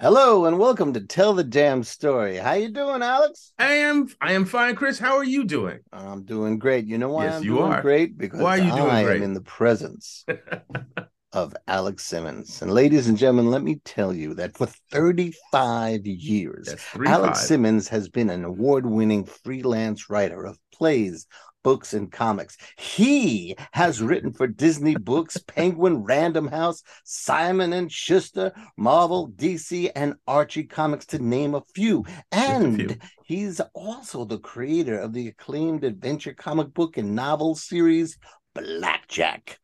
Hello and welcome to Tell the Damn Story. How you doing, Alex? I am I am fine, Chris. How are you doing? I'm doing great. You know why Yes, I'm you doing are. great? Because Why are you doing I great? am in the presence of Alex Simmons. And ladies and gentlemen, let me tell you that for 35 years, Alex. Simmons has been an award-winning freelance writer of plays, books, and comics. He has written for Disney Books, Penguin, Random House, Simon and Schuster, Marvel, DC, and Archie Comics, to name a few. a And few. he's also the creator of the acclaimed adventure comic book and novel series Blackjack.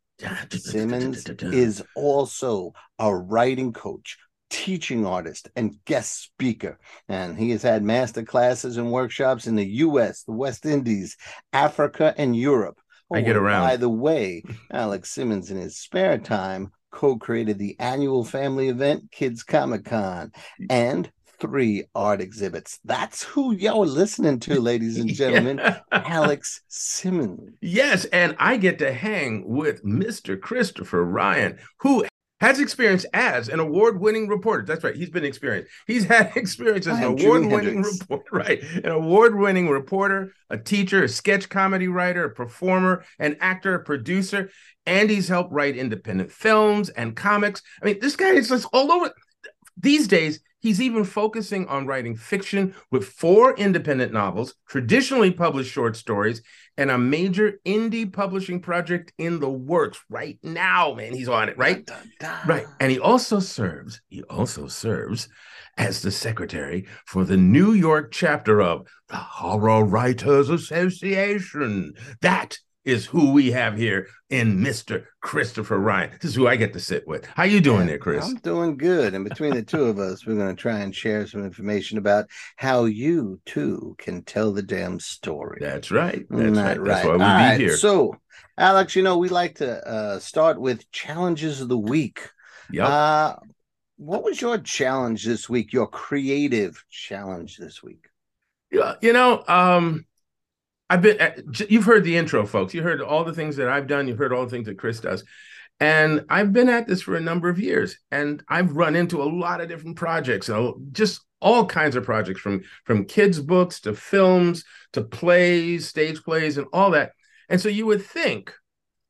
Simmons is also a writing coach, teaching artist, and guest speaker. And he has had master classes and workshops in the US, the West Indies, Africa, and Europe. I get oh, around. By the way, Alex Simmons, in his spare time, co created the annual family event, Kids Comic Con, and three art exhibits. That's who y'all are listening to, ladies and gentlemen. Alex Simmons. Yes, and I get to hang with Mr. Christopher Ryan, who has experience as an award-winning reporter. That's right. He's been experienced. He's had experience as an award-winning reporter, right? An award-winning reporter, a teacher, a sketch comedy writer, a performer, an actor, a producer, and he's helped write independent films and comics. I mean, this guy is just all over. These days, he's even focusing on writing fiction with four independent novels, traditionally published short stories, and a major indie publishing project in the works right now, man. He's on it, right? Dun, dun, dun. Right. And he also serves, he also serves as the secretary for the New York chapter of the Horror Writers Association. That is who we have here in Mr. Christopher Ryan. This is who I get to sit with. How you doing there, Chris? I'm doing good. And between the two of us, we're going to try and share some information about how you too can tell the damn story. That's right. That's Not right. That's why All we be right. here. So, Alex, you know, we like to uh, start with challenges of the week. yep. Uh, what was your challenge this week? Your creative challenge this week? Yeah, you know, um, I've been. uh, You've heard the intro, folks. You heard all the things that I've done. You've heard all the things that Chris does, and I've been at this for a number of years, and I've run into a lot of different projects, just all kinds of projects from from kids' books to films to plays, stage plays, and all that. And so you would think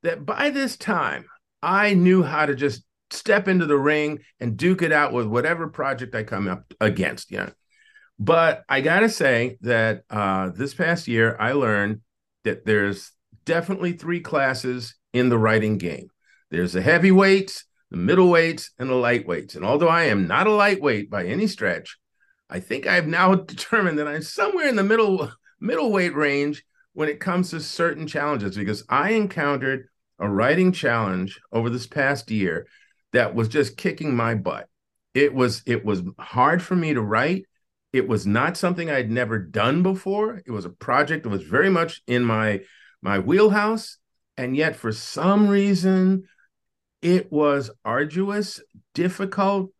that by this time, I knew how to just step into the ring and duke it out with whatever project I come up against. You know. But I gotta say that uh, this past year, I learned that there's definitely three classes in the writing game. There's the heavyweights, the middleweights, and the lightweights. And although I am not a lightweight by any stretch, I think I've now determined that I'm somewhere in the middle middleweight range when it comes to certain challenges because I encountered a writing challenge over this past year that was just kicking my butt. It was it was hard for me to write. It was not something I'd never done before. It was a project that was very much in my my wheelhouse, and yet for some reason, it was arduous, difficult.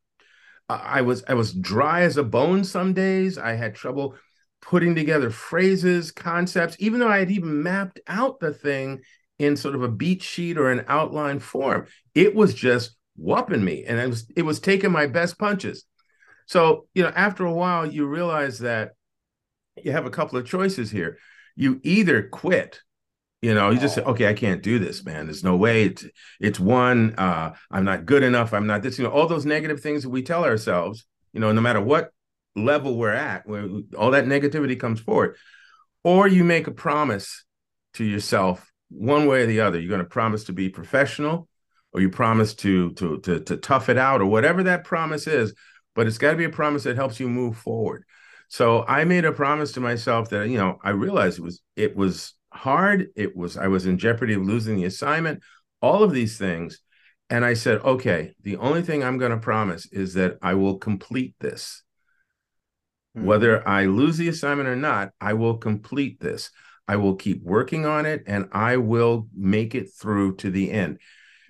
I was I was dry as a bone some days. I had trouble putting together phrases, concepts, even though I had even mapped out the thing in sort of a beat sheet or an outline form. It was just whopping me, and it was it was taking my best punches. So, you know, after a while, you realize that you have a couple of choices here. You either quit, you know, you just say, okay, I can't do this, man. There's no way. It's, it's one, uh, I'm not good enough. I'm not this, you know, all those negative things that we tell ourselves, you know, no matter what level we're at, where all that negativity comes forward. Or you make a promise to yourself, one way or the other. You're going to promise to be professional, or you promise to to to to tough it out, or whatever that promise is but it's got to be a promise that helps you move forward. So I made a promise to myself that you know I realized it was it was hard. It was I was in jeopardy of losing the assignment. All of these things, and I said, okay, the only thing I'm going to promise is that I will complete this. Mm-hmm. Whether I lose the assignment or not, I will complete this. I will keep working on it, and I will make it through to the end.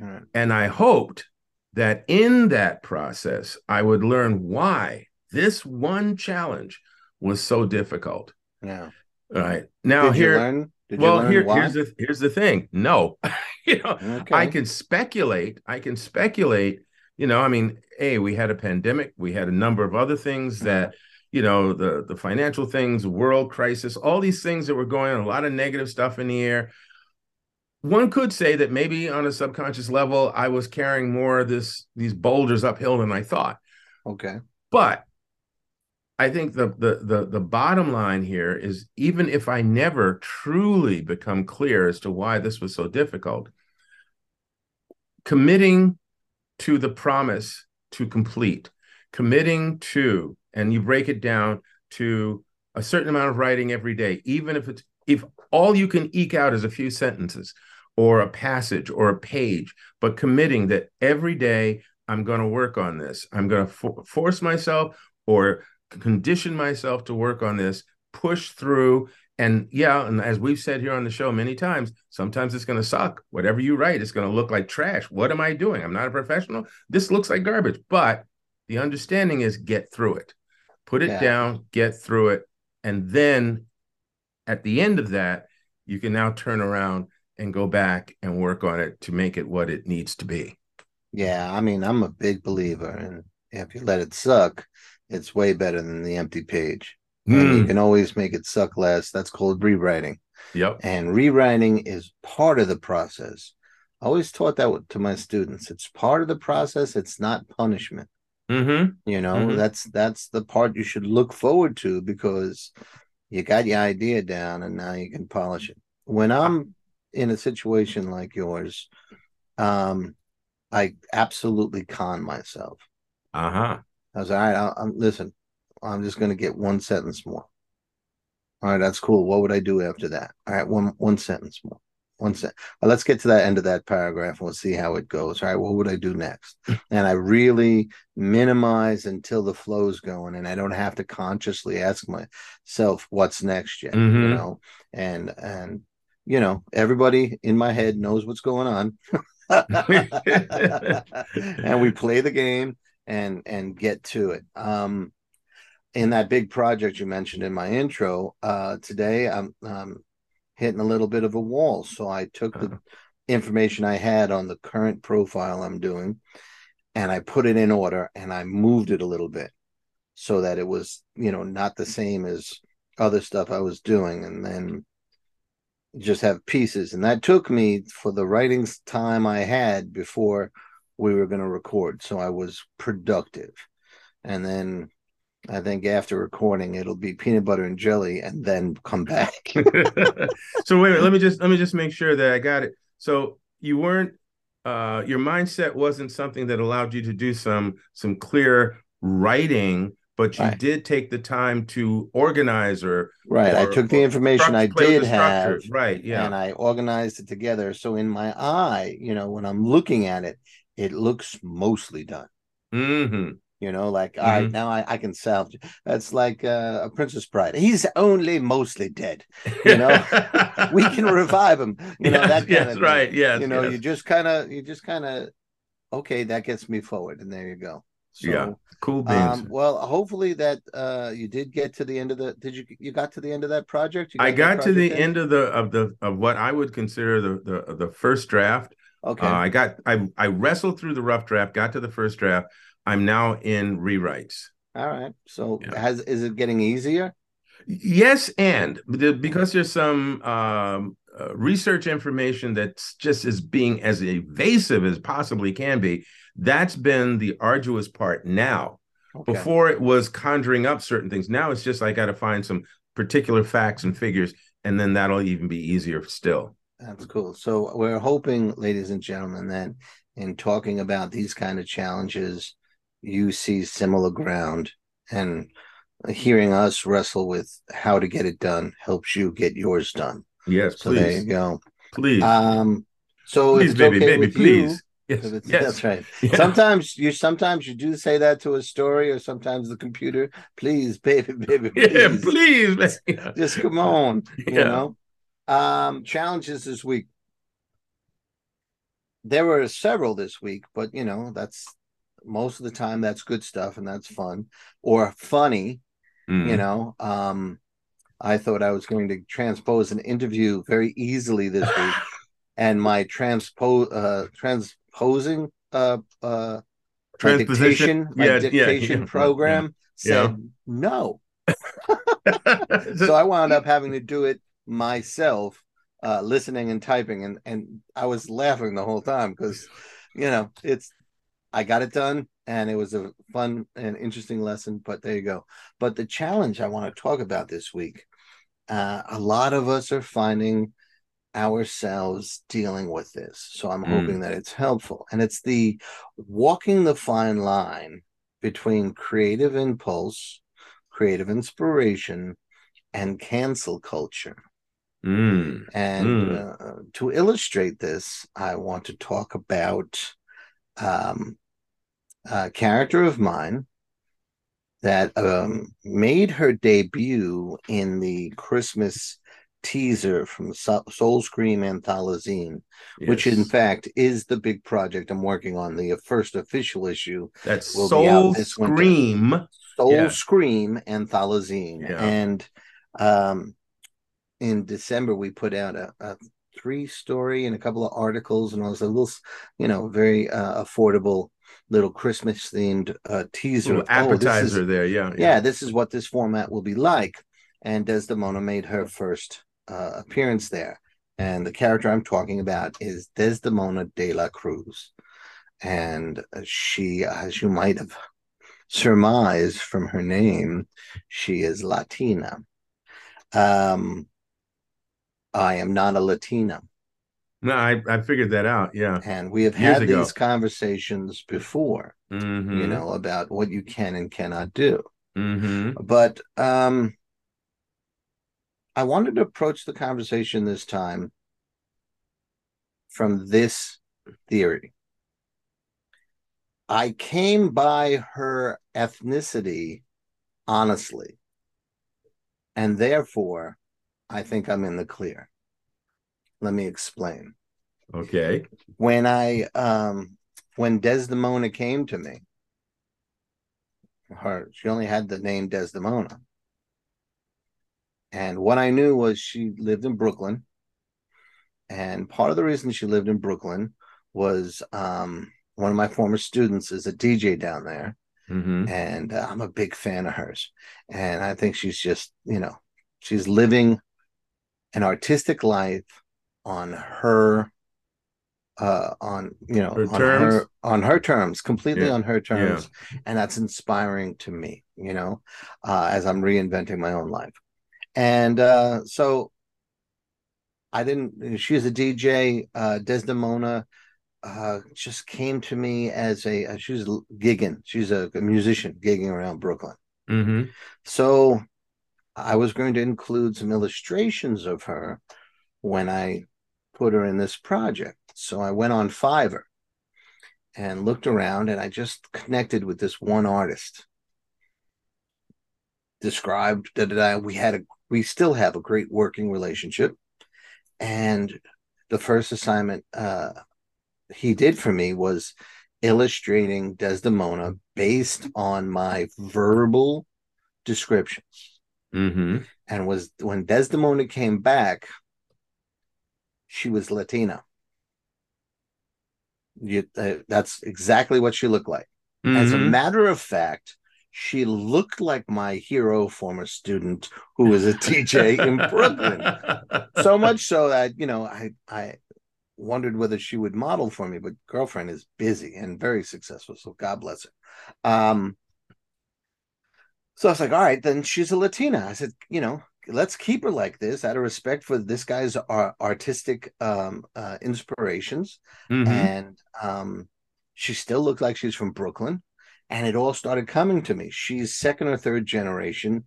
Right. And I hoped that in that process, I would learn why this one challenge was so difficult. Yeah. All right. Now Did here, you learn? Did well, here, here's the here's the thing. No, you know, okay. I can speculate. I can speculate. You know, I mean, a we had a pandemic. We had a number of other things mm-hmm. that, you know, the the financial things, world crisis, all these things that were going on. A lot of negative stuff in the air. One could say that maybe on a subconscious level, I was carrying more of this these boulders uphill than I thought. Okay, but I think the, the the the bottom line here is even if I never truly become clear as to why this was so difficult, committing to the promise to complete, committing to, and you break it down to a certain amount of writing every day, even if it's if all you can eke out is a few sentences or a passage or a page, but committing that every day I'm going to work on this. I'm going to for- force myself or condition myself to work on this, push through. And yeah, and as we've said here on the show many times, sometimes it's going to suck. Whatever you write, it's going to look like trash. What am I doing? I'm not a professional. This looks like garbage. But the understanding is get through it, put it yeah. down, get through it. And then at the end of that, you can now turn around and go back and work on it to make it what it needs to be. Yeah, I mean, I'm a big believer, and if you let it suck, it's way better than the empty page. Mm. And you hmm. can always make it suck less. That's called rewriting. Yep. And rewriting is part of the process. I always taught that to my students. It's part of the process. It's not punishment. Mm-hmm. You know, mm-hmm. that's that's the part you should look forward to because you got your idea down and now you can polish it. When I'm in a situation like yours, um, I absolutely con myself. Uh huh. I was all right. I'll, I'm listen. I'm just going to get one sentence more. All right, that's cool. What would I do after that? All right, one one sentence more. One sentence. Well, let's get to that end of that paragraph and we'll see how it goes. All right, what would I do next? and I really minimize until the flow's going, and I don't have to consciously ask myself what's next yet. Mm-hmm. You know, and and you know, everybody in my head knows what's going on. and we play the game and and get to it. Um, in that big project you mentioned in my intro, uh, today I'm um, hitting a little bit of a wall. So I took the uh-huh. information I had on the current profile I'm doing, and I put it in order, and I moved it a little bit so that it was you know not the same as other stuff I was doing, and then just have pieces. And that took me for the writing time I had before we were going to record. So I was productive. And then I think after recording, it'll be peanut butter and jelly, and then come back. so wait, let me just let me just make sure that I got it. So you weren't uh, your mindset wasn't something that allowed you to do some some clear writing, but you right. did take the time to organize or right. Or, I took the information I did have, right, yeah, and I organized it together. So in my eye, you know, when I'm looking at it, it looks mostly done. Mm-hmm. You know, like mm-hmm. all right, now I, I can salvage. That's like uh, a Princess Bride. He's only mostly dead. You know, we can revive him. You know yes, that. yes, right. Yes. You know, yes. you just kind of, you just kind of, okay, that gets me forward, and there you go. So, yeah. Cool beans. Um, well, hopefully that uh, you did get to the end of the. Did you you got to the end of that project? Got I got project to the end of the of the of what I would consider the the the first draft. Okay. Uh, I got I I wrestled through the rough draft, got to the first draft. I'm now in rewrites. All right. So yeah. has is it getting easier? Yes, and because there's some um, uh, research information that's just as being as evasive as possibly can be. That's been the arduous part now. Okay. Before it was conjuring up certain things. Now it's just I got to find some particular facts and figures, and then that'll even be easier still. That's cool. So we're hoping, ladies and gentlemen, that in talking about these kind of challenges, you see similar ground and hearing us wrestle with how to get it done helps you get yours done. Yes, so please. there you go. Please. Um so please, baby, okay baby, please. You, Yes, yes. That's right. Yeah. Sometimes you sometimes you do say that to a story, or sometimes the computer, please, baby, baby, please. Yeah, please. Just come on. Yeah. You know? Um, challenges this week. There were several this week, but you know, that's most of the time that's good stuff and that's fun or funny. Mm. You know, um, I thought I was going to transpose an interview very easily this week. and my transpo uh transposing uh uh Transposition? dictation, Yeah, yeah, dictation yeah, program yeah. said no. so I wound up having to do it myself, uh, listening and typing, and and I was laughing the whole time because, you know, it's I got it done, and it was a fun and interesting lesson. But there you go. But the challenge I want to talk about this week, uh, a lot of us are finding ourselves dealing with this, so I'm Mm. hoping that it's helpful, and it's the walking the fine line between creative impulse, creative inspiration, and cancel culture. Mm. And Mm. uh, to illustrate this, I want to talk about um, a character of mine that um, made her debut in the Christmas teaser from Soul Scream Anthologine, which in fact is the big project I'm working on. The first official issue, That's will be out Soul this winter. Scream. Soul Yeah. Scream Anthologine. Yeah. And um, in December, we put out a, a three story and a couple of articles, and it was a little, you know, very uh, affordable little Christmas themed uh, teaser. Little of, oh, is- appetizer there. Yeah. yeah, this is what this format will be like. And Desdemona made her first uh, appearance there. And the character I'm talking about is Desdemona de la Cruz. And she, as you might have surmised from her name, she is Latina. Um, I am not a Latina. No, I, I figured that out. Yeah. And we have Years had ago. these conversations before, Mm-hmm. you know, about what you can and cannot do. Mm-hmm. but um i wanted to approach the conversation this time from this theory. I came by her ethnicity honestly and therefore i think i'm in the clear. Let me explain. Okay. when i um when desdemona came to me her she only had the name desdemona and what i knew was she lived in brooklyn and part of the reason she lived in brooklyn was um one of my former students is a dj down there Mm-hmm. and uh, i'm a big fan of hers and i think she's just you know she's living an artistic life on her uh on you know Her on terms? her on her terms completely Yeah. on her terms and that's inspiring to me you know uh as i'm reinventing my own life and uh so i didn't she's a dj uh desdemona uh just came to me as a uh, she's gigging she's a, a musician gigging around brooklyn Mm-hmm. so I was going to include some illustrations of her when I put her in this project. So I went on Fiverr and looked around and I just connected with this one artist. Described that we had a we still have a great working relationship. And the first assignment uh he did for me was illustrating Desdemona based on my verbal descriptions Mm-hmm. and was when Desdemona came back, she was Latina. You, uh, that's exactly what she looked like. As a Mhm. matter of fact, she looked like my hero, former student who was a DJ in Brooklyn. So much so that you know, I I wondered whether she would model for me, but girlfriend is busy and very successful, so God bless her. Um, so I was like, all right, then she's a Latina. I said, you know, let's keep her like this out of respect for this guy's ar- artistic um, uh, inspirations. Mhm. And um, she still looked like she's from Brooklyn. And it all started coming to me. She's second or third generation.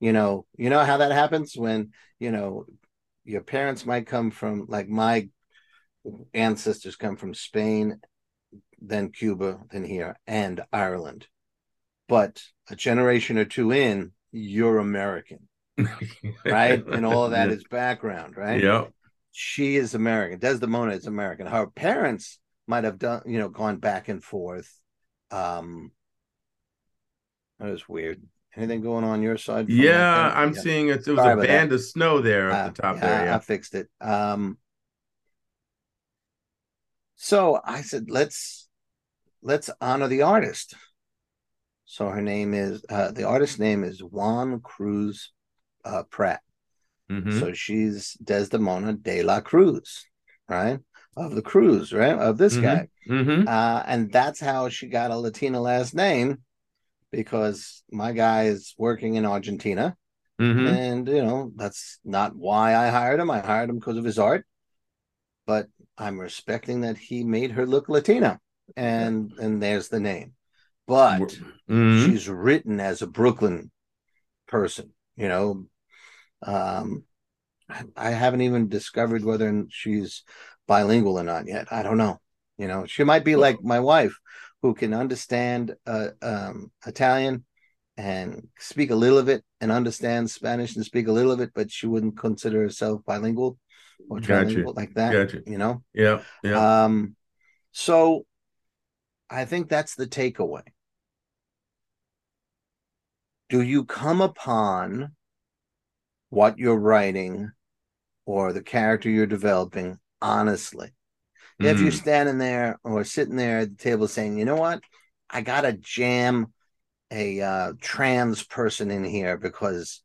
You know, you know how that happens when, you know, your parents might come from like my ancestors come from Spain, then Cuba, then here, and Ireland. But a generation or two in, you're American, right? and all of that is background, right? Yeah. She is American. Desdemona is American. Her parents might have done, you know, gone back and forth. Um, that was weird. Anything going on your side? Yeah. I'm Yeah. Uh, seeing it. There was Sorry a band of snow there Uh, at the top yeah, there. I fixed it. Um, So I said, let's let's honor the artist. So her name is uh, the artist's name is Juan Cruz uh, Pratt. Mm-hmm. So she's Desdemona de la Cruz, right? Of the Cruz, right? Of this mm-hmm. guy. Mm-hmm. Uh, and that's how she got a Latina last name because my guy is working in Argentina. Mm-hmm. And, you know, that's not why I hired him. I hired him because of his art. But I'm respecting that he made her look Latina. And and there's the name. But mm-hmm. she's written as a Brooklyn person, you know. Um I haven't even discovered whether she's bilingual or not yet. I don't know. You know, she might be like my wife, who can understand uh, um, Italian and speak a little of it and understand Spanish and speak a little of it, but she wouldn't consider herself bilingual or trilingual gotcha. like that. Gotcha. You know? Yeah. Yeah. Um, so I think that's the takeaway. Do you come upon what you're writing or the character you're developing honestly? Mm. If you're mm. standing there or sitting there at the table saying, you know what, I gotta jam a uh, trans person in here because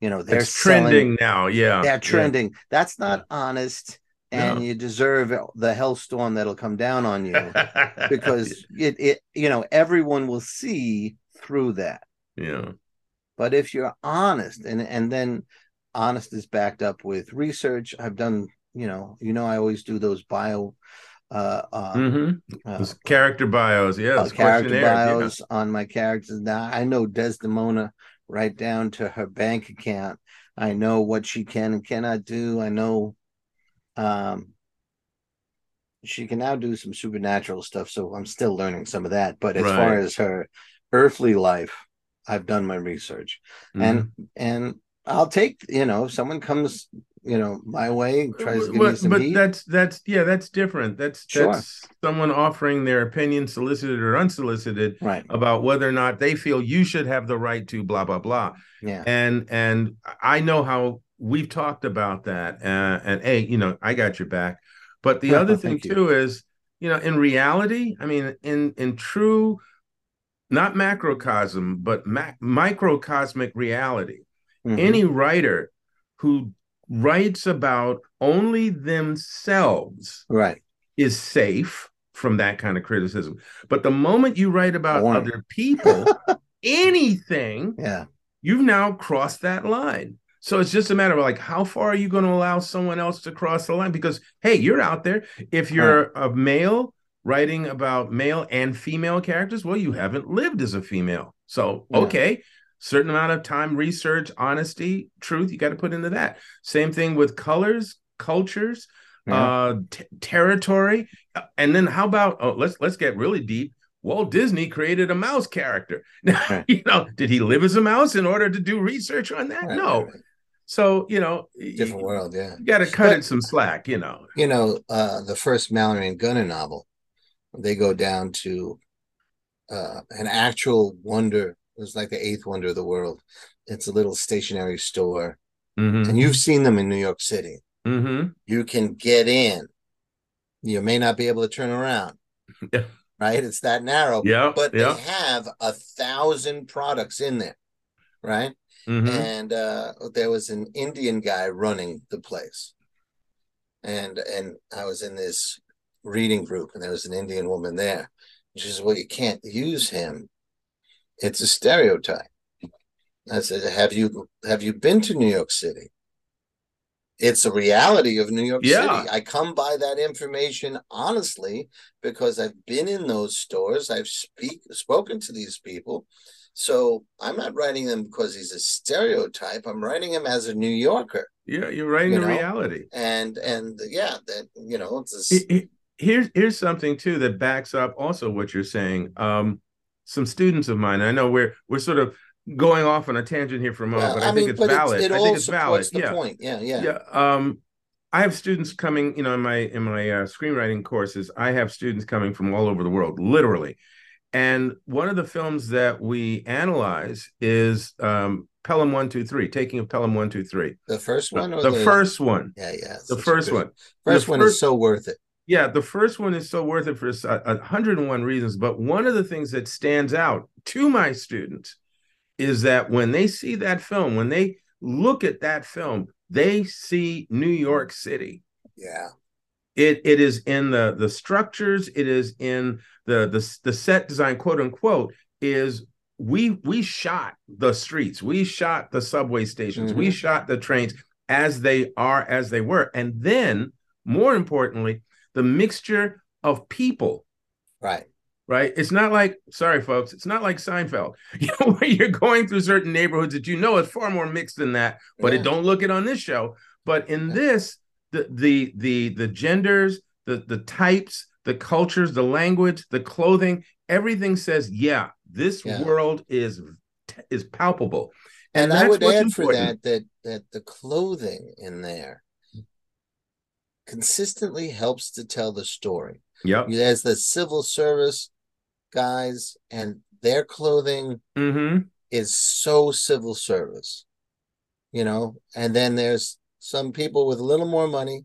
you know they're it's trending now. Yeah, they're trending. Yeah. That's not honest, and no. you deserve the hellstorm that'll come down on you because it, it you know everyone will see through that. Yeah, but if you're honest, and and then honest is backed up with research. I've done you know, you know, I always do those bio uh, uh, mm-hmm. uh character bios, yeah, uh, character bios yeah. on my characters. Now I know Desdemona right down to her bank account. I know what she can and cannot do. I know um, she can now do some supernatural stuff. So I'm still learning some of that. But as right. far as her earthly life, I've done my research, mm-hmm. and and I'll take you know if someone comes you know my way tries to give but, me some but heat. that's that's yeah that's different that's sure. that's someone offering their opinion solicited or unsolicited right. about whether or not they feel you should have the right to blah blah blah yeah and and i know how we've talked about that uh, and hey you know i got your back but the other thing too is you know in reality i mean in in true not macrocosm but mac- microcosmic reality mm-hmm. any writer who writes about only themselves right. is safe from that kind of criticism. But the moment you write about other people anything yeah. you've now crossed that line. So it's just a matter of like how far are you going to allow someone else to cross the line? Because hey you're out there. If you're right. a male writing about male and female characters well you haven't lived as a female. So yeah. okay certain amount of time research honesty truth you got to put into that same thing with colors cultures yeah. uh t- territory and then how about oh let's let's get really deep Walt Disney created a mouse character. Now, you know, did he live as a mouse in order to do research on that? Right, no. Right, so, you know, different you, world, yeah. You got to cut but, it some slack, you know. You know, uh the first Mallory and Gunner novel, they go down to uh an actual wonder it was like the eighth wonder of the world. It's a little stationery store, mm-hmm. and you've seen them in New York City. Mm-hmm. You can get in. You may not be able to turn around. Yeah. Right? It's that narrow. Yeah. But yeah. they have a thousand products in there. Right. Mm-hmm. And uh, there was an Indian guy running the place. And and I was in this reading group, and there was an Indian woman there. She says, Well, you can't use him it's a stereotype. I said, "Have you have you been to New York City?" It's a reality of New York yeah. City. I come by that information honestly because I've been in those stores. I've speak spoken to these people. So I'm not writing them because he's a stereotype. I'm writing him as a New Yorker. Yeah, you're writing you the know? reality. And and yeah, that you know, it's a... here's here's something too that backs up also what you're saying. Um, some students of mine. I know we're we're sort of going off on a tangent here for a moment, well, but I, I mean, think it's valid. It I think it's valid. yeah. Point. Yeah, yeah. Yeah. Um, I have students coming, you know, in my in my uh, screenwriting courses. I have students coming from all over the world, literally. And one of the films that we analyze is um, Pelham One Two Three, Taking of Pelham One Two Three. The first one, the, the, first one. Yeah, yeah. The first one. First the one first, is so worth it. Yeah, the first one is so worth it for a 101 reasons. But one of the things that stands out to my students is that when they see that film, when they look at that film, they see New York City. Yeah. It it is in the the structures, it is in the the, the set design, quote unquote, is we we shot the streets, we shot the subway stations, mm-hmm. we shot the trains as they are as they were. And then more importantly, the mixture of people. Right. Right. It's not like, sorry, folks, it's not like Seinfeld, you know, where you're going through certain neighborhoods that you know is far more mixed than that, but yeah. it don't look it on this show. But in yeah. this, the the the the genders, the the types, the cultures, the language, the clothing, everything says, yeah, this yeah. world is is palpable. And, and I would add important. for that that that the clothing in there consistently helps to tell the story. Yeah. As the civil service guys, and their clothing mm-hmm. is so civil service, you know. And then there's some people with a little more money,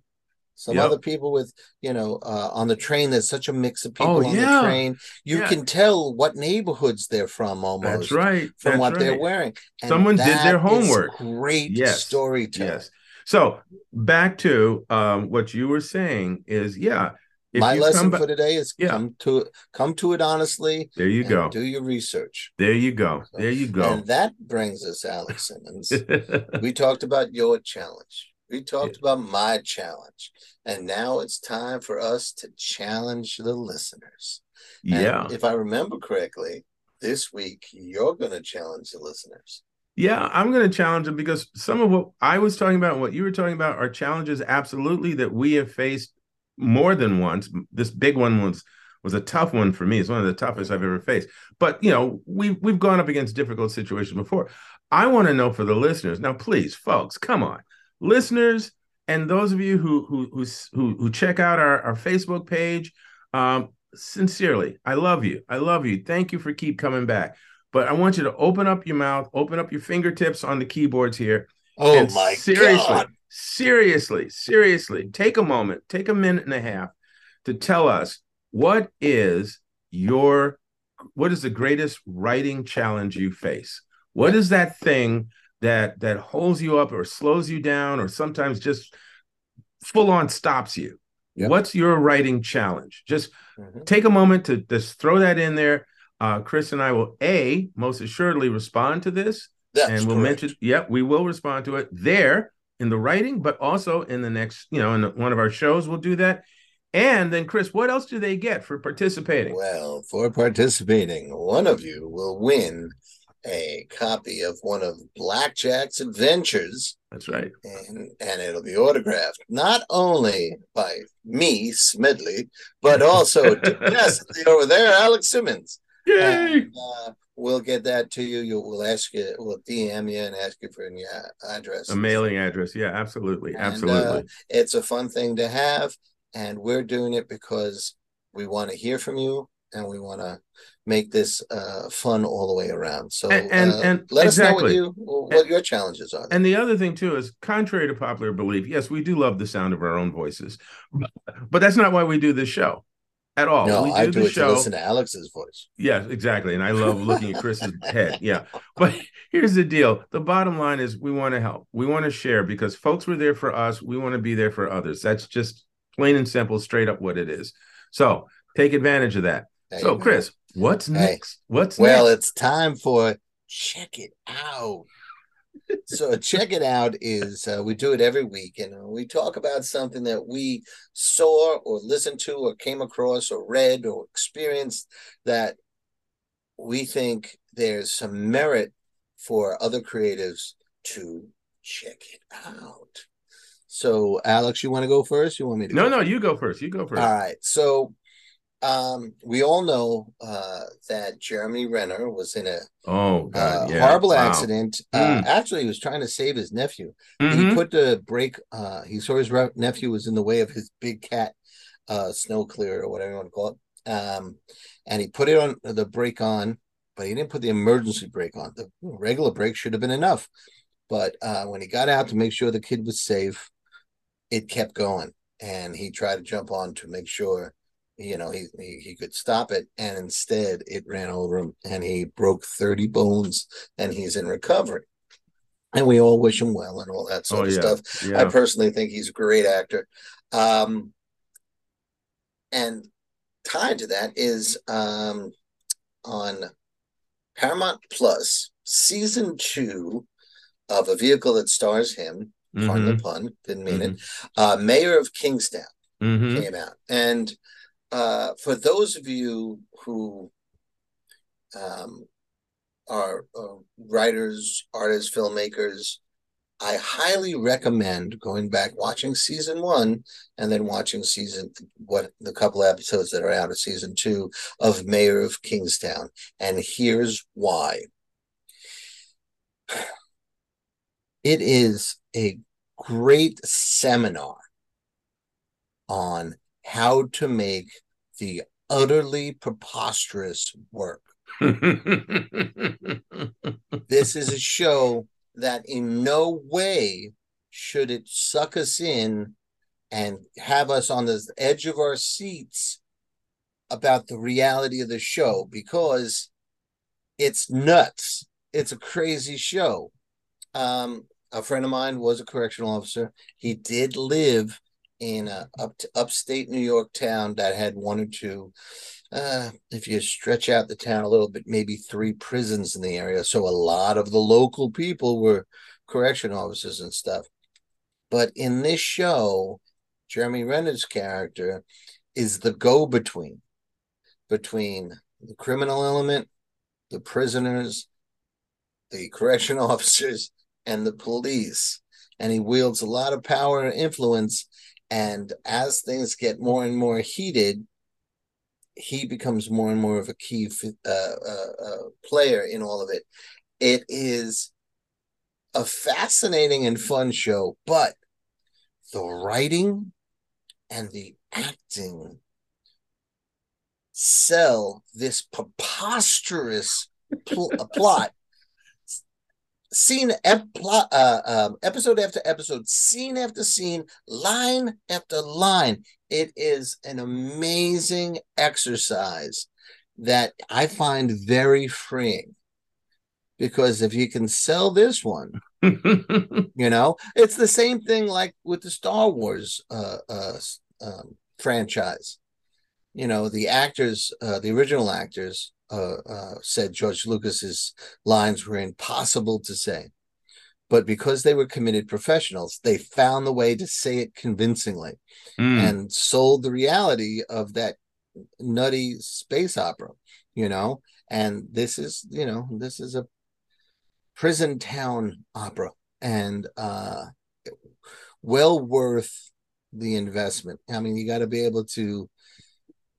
some yep. other people with, you know, uh, on the train. There's such a mix of people oh, on yeah. the train. You yeah. can tell what neighborhoods they're from almost. That's right. From That's what right. they're wearing. And Someone did their homework. Great yes. storytelling. Yes. So back to um, what you were saying is, yeah. My lesson for today is yeah. come to come to it honestly. There you go. Do your research. There you go. There you go. And that brings us, Alex Simmons. we talked about your challenge. We talked yeah. about my challenge. And now it's time for us to challenge the listeners. And yeah. If I remember correctly, this week you're going to challenge the listeners. Yeah, I'm going to challenge them because some of what I was talking about, what you were talking about, are challenges absolutely that we have faced more than once. This big one was was a tough one for me. It's one of the toughest I've ever faced. But you know, we've we've gone up against difficult situations before. I want to know for the listeners now, please, folks, come on, listeners, and those of you who who who who, check out our our Facebook page. Um, sincerely, I love you. I love you. Thank you for keep coming back but I want you to open up your mouth, open up your fingertips on the keyboards here. Oh my seriously, God. Seriously, seriously, take a moment, take a minute and a half to tell us what is your what is the greatest writing challenge you face? What is that thing that that holds you up or slows you down or sometimes just full on stops you? Yep. What's your writing challenge? Just mm-hmm. take a moment to just throw that in there uh, Chris and I will a most assuredly respond to this, That's and we'll correct. mention. Yep, we will respond to it there in the writing, but also in the next, you know, in one of our shows, we'll do that. And then, Chris, what else do they get for participating? Well, for participating, one of you will win a copy of one of Blackjack's adventures. That's right. And, and it'll be autographed not only by me, Smedley, but also yes, over there, Alex Simmons. Yay! Uh, we'll get that to you. You will ask you, we'll DM you and ask you for your address, a mailing address. Yeah, absolutely, and, absolutely. Uh, it's a fun thing to have, and we're doing it because we want to hear from you and we want to make this uh, fun all the way around. So and and, uh, and let exactly. us know what you what and, your challenges are. And the other thing too is, contrary to popular belief, yes, we do love the sound of our own voices, but that's not why we do this show at all. No, do I do it show. to listen to Alex's voice. Yes, exactly. And I love looking at Chris's head. Yeah. But here's the deal. The bottom line is we want to help. We want to share because folks were there for us. We want to be there for others. That's just plain and simple, straight up what it is. So take advantage of that. So, Chris, what's next? What's well, next? it's time for check it out so check it out is uh, we do it every week and uh, we talk about something that we saw or listened to or came across or read or experienced that we think there's some merit for other creatives to check it out. So alex you want to go first? You want me to no no you go first you go first. All right so um, we all know uh, that Jeremy Renner was in a oh God, uh, yeah. horrible wow. accident. Mm. Uh, actually, he was trying to save his nephew. Mm-hmm. He put the brake. Uh, he saw his re- nephew was in the way of his big cat, uh, snow clear or whatever you want to call it. Um, and he put it on the brake on, but he didn't put the emergency brake on. The regular brake should have been enough. But uh, when he got out to make sure the kid was safe, it kept going and he tried to jump on to make sure you know he, he he could stop it and instead it ran over him and he broke 30 bones and he's in recovery and we all wish him well and all that sort Oh, of yeah. stuff Yeah. i personally think he's a great actor um and tied to that is um on paramount plus season two of a vehicle that stars him pardon Mhm. the pun didn't mean it uh mayor of kingstown Mhm. came out. And uh, for those of you who um, are uh, writers, artists, filmmakers, I highly recommend going back watching season one and then watching season what the couple episodes that are out of season two of Mayor of Kingstown. And here's why. It is a great seminar on how to make the utterly preposterous work. This is a show that in no way should it suck us in and have us on the edge of our seats about the reality of the show because it's nuts. It's a crazy show. Um, a friend of mine was a correctional officer. He did live in a up to upstate New York town that had one or two. Uh, if you stretch out the town a little bit, maybe three prisons in the area. So a lot of the local people were correction officers and stuff. But in this show, Jeremy Renner's character is the go-between between the criminal element, the prisoners, the correction officers, and the police. And he wields a lot of power and influence. And as things get more and more heated, he becomes more and more of a key uh, uh, uh, player in all of it. It is a fascinating and fun show, but the writing and the acting sell this preposterous pl- plot scene ep- uh, um, episode after episode scene after scene line after line. It is an amazing exercise that i find very freeing. Because if you can sell this one you know it's the same thing like with the star wars uh, uh, um, franchise. You know the actors uh, the original actors uh, uh, said george lucas's lines were impossible to say. But because they were committed professionals they found the way to say it convincingly Mm. and sold the reality of that nutty space opera you know? And this is you know this is a prison town opera and uh well worth the investment. I mean you got to be able to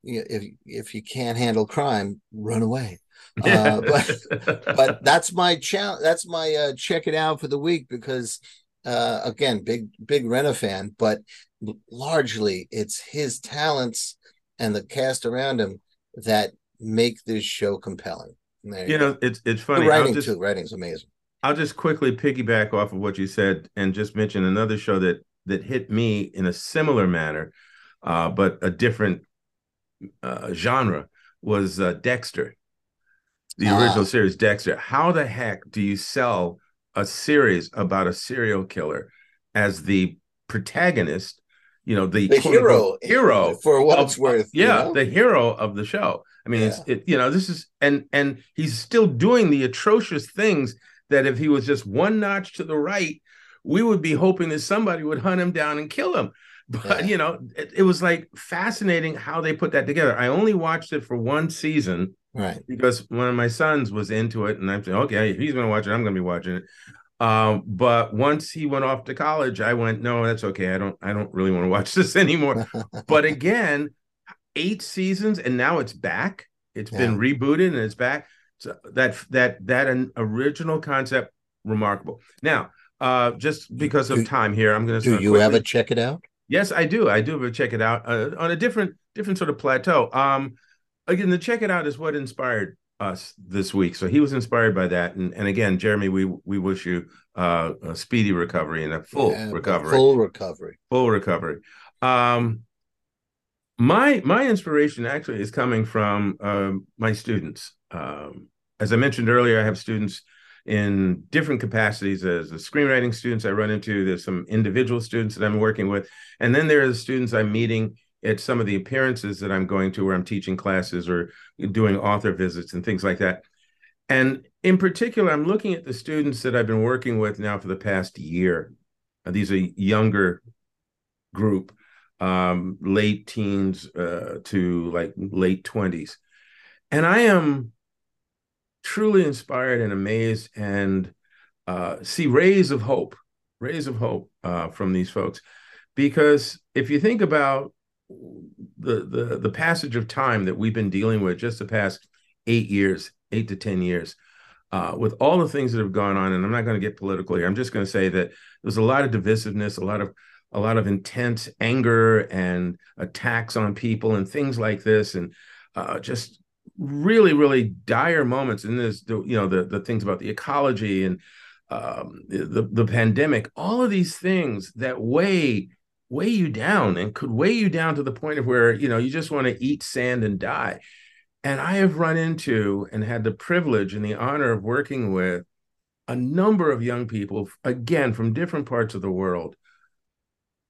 if if you can't handle crime run away. Uh, but but that's my challenge that's my uh check it out for the week because uh again big big Renner fan but largely it's his talents and the cast around him that make this show compelling. There you know, it's it's funny. the writing just, too writing's amazing. I'll just quickly piggyback off of what you said and just mention another show that that hit me in a similar manner, uh, but a different uh, genre was uh, Dexter, the Ah. original series Dexter. How the heck do you sell a series about a serial killer as the protagonist? You know, the, the hero hero for what of- it's worth you yeah know? the hero of the show i mean it's it, you know this is and and he's still doing the atrocious things that if he was just one notch to the right we would be hoping that somebody would hunt him down and kill him but Yeah. you know it, it was like fascinating how they put that together i only watched it for one season right because one of my sons was into it and i'm saying okay if he's going to watch it i'm going to be watching it um, but once he went off to college i went no that's okay i don't i don't really want to watch this anymore but again, eight seasons and now it's back. It's been rebooted and it's back. So that that that an original concept, remarkable. Now, uh, just because Do- of time here, I'm going to. do you ever check it out Yes, I do. I do. But check it out uh, on a different different sort of plateau. Um, again, the check it out is what inspired us this week. So he was inspired by that, and and again, Jeremy, we we wish you uh, a speedy recovery and a full Yeah, recovery full recovery full recovery. Um, my my inspiration actually is coming from uh, my students. Um, as I mentioned earlier, I have students in different capacities as the screenwriting students I run into. There's some individual students that I'm working with, and then there are the students I'm meeting at some of the appearances that I'm going to where I'm teaching classes or doing author visits and things like that. And in particular, I'm looking at the students that I've been working with now for the past year. These are younger group, um, late teens uh, to like late 20s. And I am truly inspired and amazed and uh, see rays of hope, rays of hope uh, from these folks. Because if you think about the, the the passage of time that we've been dealing with just the past eight years, eight to ten years, uh, with all the things that have gone on, and I'm not going to get political here. I'm just going to say that there's a lot of divisiveness, a lot of a lot of intense anger and attacks on people and things like this, and uh, just really, really dire moments. And this you know the the things about the ecology and um, the the pandemic, all of these things that weigh weigh you down and could weigh you down to the point of where you know you just want to eat sand and die and i have run into and had the privilege and the honor of working with a number of young people again from different parts of the world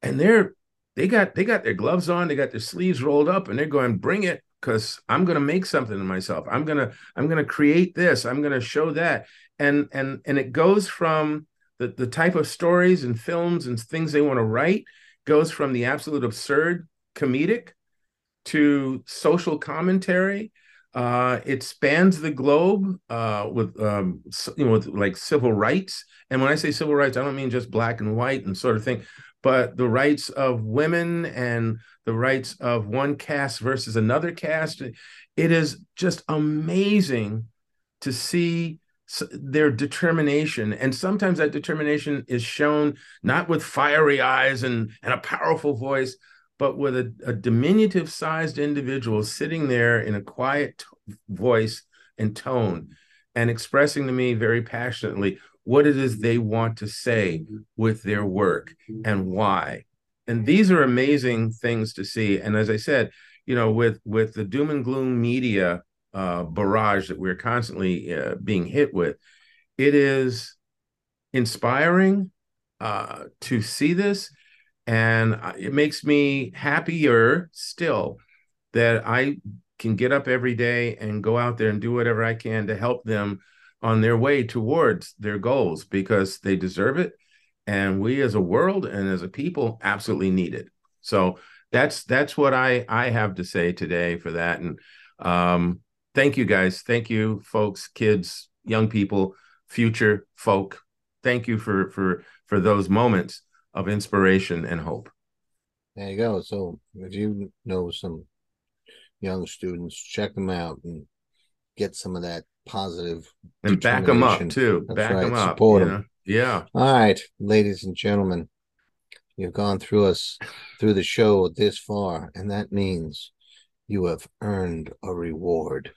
and they're they got they got their gloves on they got their sleeves rolled up and they're going bring it because i'm going to make something of myself i'm going to i'm going to create this i'm going to show that and and and it goes from the, the type of stories and films and things they want to write goes from the absolute absurd comedic to social commentary. Uh, it spans the globe uh, with um, you know with like civil rights. And when I say civil rights, I don't mean just black and white and sort of thing, but the rights of women and the rights of one caste versus another caste. It is just amazing to see their determination and sometimes that determination is shown not with fiery eyes and, and a powerful voice but with a, a diminutive sized individual sitting there in a quiet voice and tone and expressing to me very passionately what it is they want to say with their work and why and these are amazing things to see and as i said you know with with the doom and gloom media uh, barrage that we're constantly uh, being hit with. It is inspiring uh, to see this, and it makes me happier still that I can get up every day and go out there and do whatever I can to help them on their way towards their goals because they deserve it and we as a world and as a people absolutely need it so that's that's what i i have to say today for that and um thank you guys. Thank you, folks, kids, young people, future folk. Thank you for for for those moments of inspiration and hope. There you go. So if you know some young students, check them out and get some of that positive and back them up too. That's back right. them up. Support them. Yeah. All right, ladies and gentlemen, you've gone through us through the show this far, and that means you have earned a reward.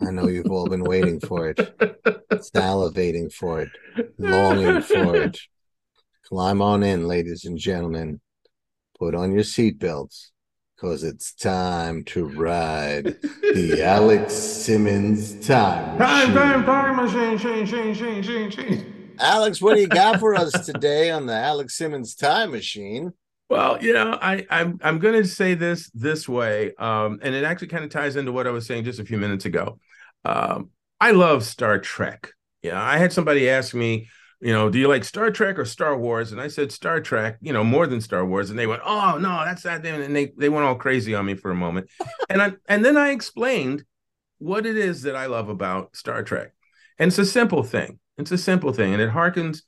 I know you've all been waiting for it, salivating for it, longing for it. Climb on in, ladies and gentlemen. Put on your seatbelts because it's time to ride the Alex Simmons time machine. Time, time, time machine, machine, machine, machine, machine. Alex, what do you got for us today on the Alex Simmons time machine? Well, you know, I, I'm I'm going to say this this way, um, and it actually kind of ties into what I was saying just a few minutes ago. Um, I love Star Trek. Yeah, I had somebody ask me, you know, do you like Star Trek or Star Wars? And I said Star Trek, you know, more than Star Wars. And they went, oh no, that's that. And they they went all crazy on me for a moment, and I and then I explained what it is that I love about Star Trek, and it's a simple thing. It's a simple thing, and it harkens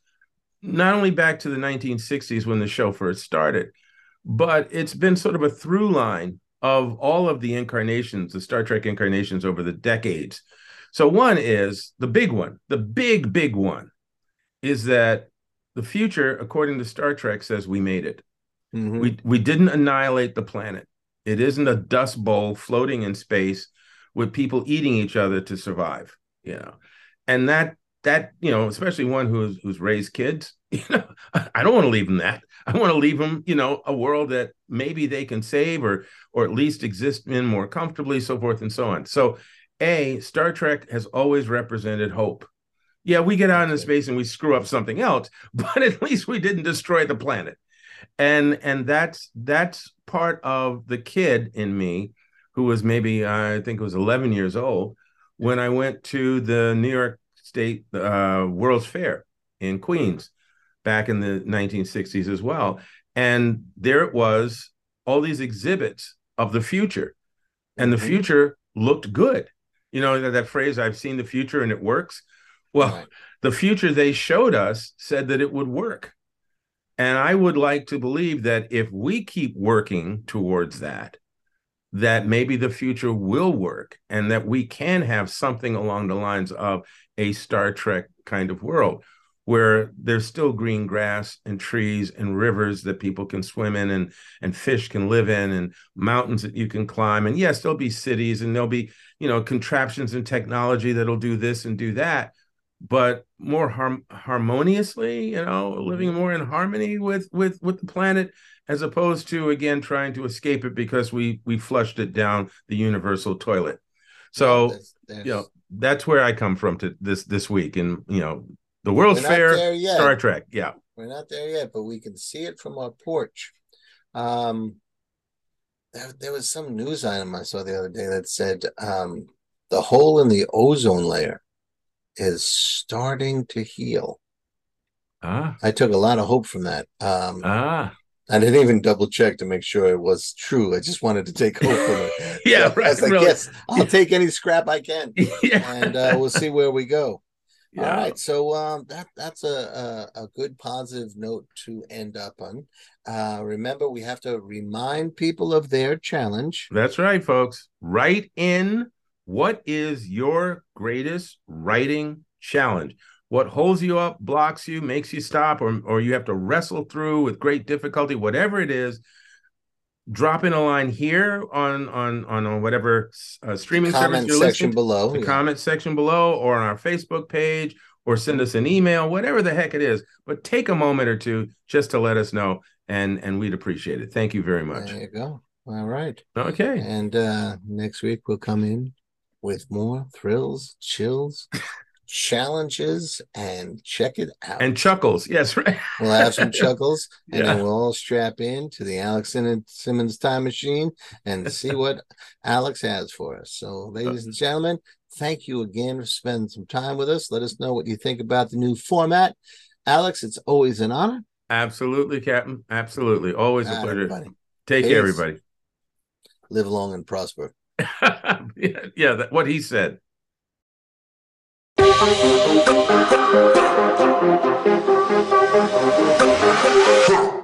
not only back to the 1960s when the show first started, but it's been sort of a through line of all of the incarnations, the Star Trek incarnations over the decades. So, one is the big one, the big, big one is that the future, according to Star Trek, says we made it. Mm-hmm. We, we didn't annihilate the planet. It isn't a dust bowl floating in space with people eating each other to survive, you know. And that that you know, especially one who's who's raised kids, you know, I don't want to leave them that. I want to leave them, you know, a world that maybe they can save or or at least exist in more comfortably, so forth and so on. So, a Star Trek has always represented hope. Yeah, we get out into space and we screw up something else, but at least we didn't destroy the planet. And and that's that's part of the kid in me who was maybe I think it was 11 years old when I went to the New York State uh, World's Fair in Queens back in the 1960s as well. And there it was, all these exhibits of the future. And the mm-hmm. future looked good. You know, that, that, phrase, I've seen the future and it works. Well, right. the future they showed us said that it would work. And I would like to believe that if we keep working towards that, that maybe the future will work and that we can have something along the lines of a Star Trek kind of world where there's still green grass and trees and rivers that people can swim in and and fish can live in and mountains that you can climb and yes there'll be cities and there'll be you know contraptions and technology that'll do this and do that but more harm- harmoniously you know living mm-hmm. more in harmony with with with the planet as opposed to again trying to escape it because we we flushed it down the universal toilet so that's, that's... you know that's where i come from to this this week and you know the world's fair star trek yeah we're not there yet but we can see it from our porch um there, there was some news item i saw the other day that said um the hole in the ozone layer is starting to heal. Ah. I took a lot of hope from that. Um, ah. I didn't even double check to make sure it was true. I just wanted to take hope from it. yeah, so right. I was like, really. yes, I'll take any scrap I can, yeah. and uh, we'll see where we go. Yeah. All right, so um, that that's a, a, a good positive note to end up on. Uh, remember, we have to remind people of their challenge. That's right, folks. Write in what is your greatest writing challenge? What holds you up, blocks you, makes you stop, or, or you have to wrestle through with great difficulty, whatever it is, drop in a line here on on on, on whatever uh, streaming comment service you're section listening, below, the yeah. comment section below, or on our Facebook page, or send us an email, whatever the heck it is. But take a moment or two just to let us know, and and we'd appreciate it. Thank you very much. There you go. All right. Okay. And uh next week we'll come in with more thrills, chills, challenges, and check it out. And chuckles. Yes, right. we'll have some chuckles, and then we'll all strap in to the Alex and Simmons time machine and see what Alex has for us. So, ladies and gentlemen, thank you again for spending some time with us. Let us know what you think about the new format. Alex, it's always an honor. Absolutely, Captain. Absolutely. Always a pleasure. Everybody. Take Peace. care, everybody. Live long and prosper. yeah, yeah that, what he said. Thank you.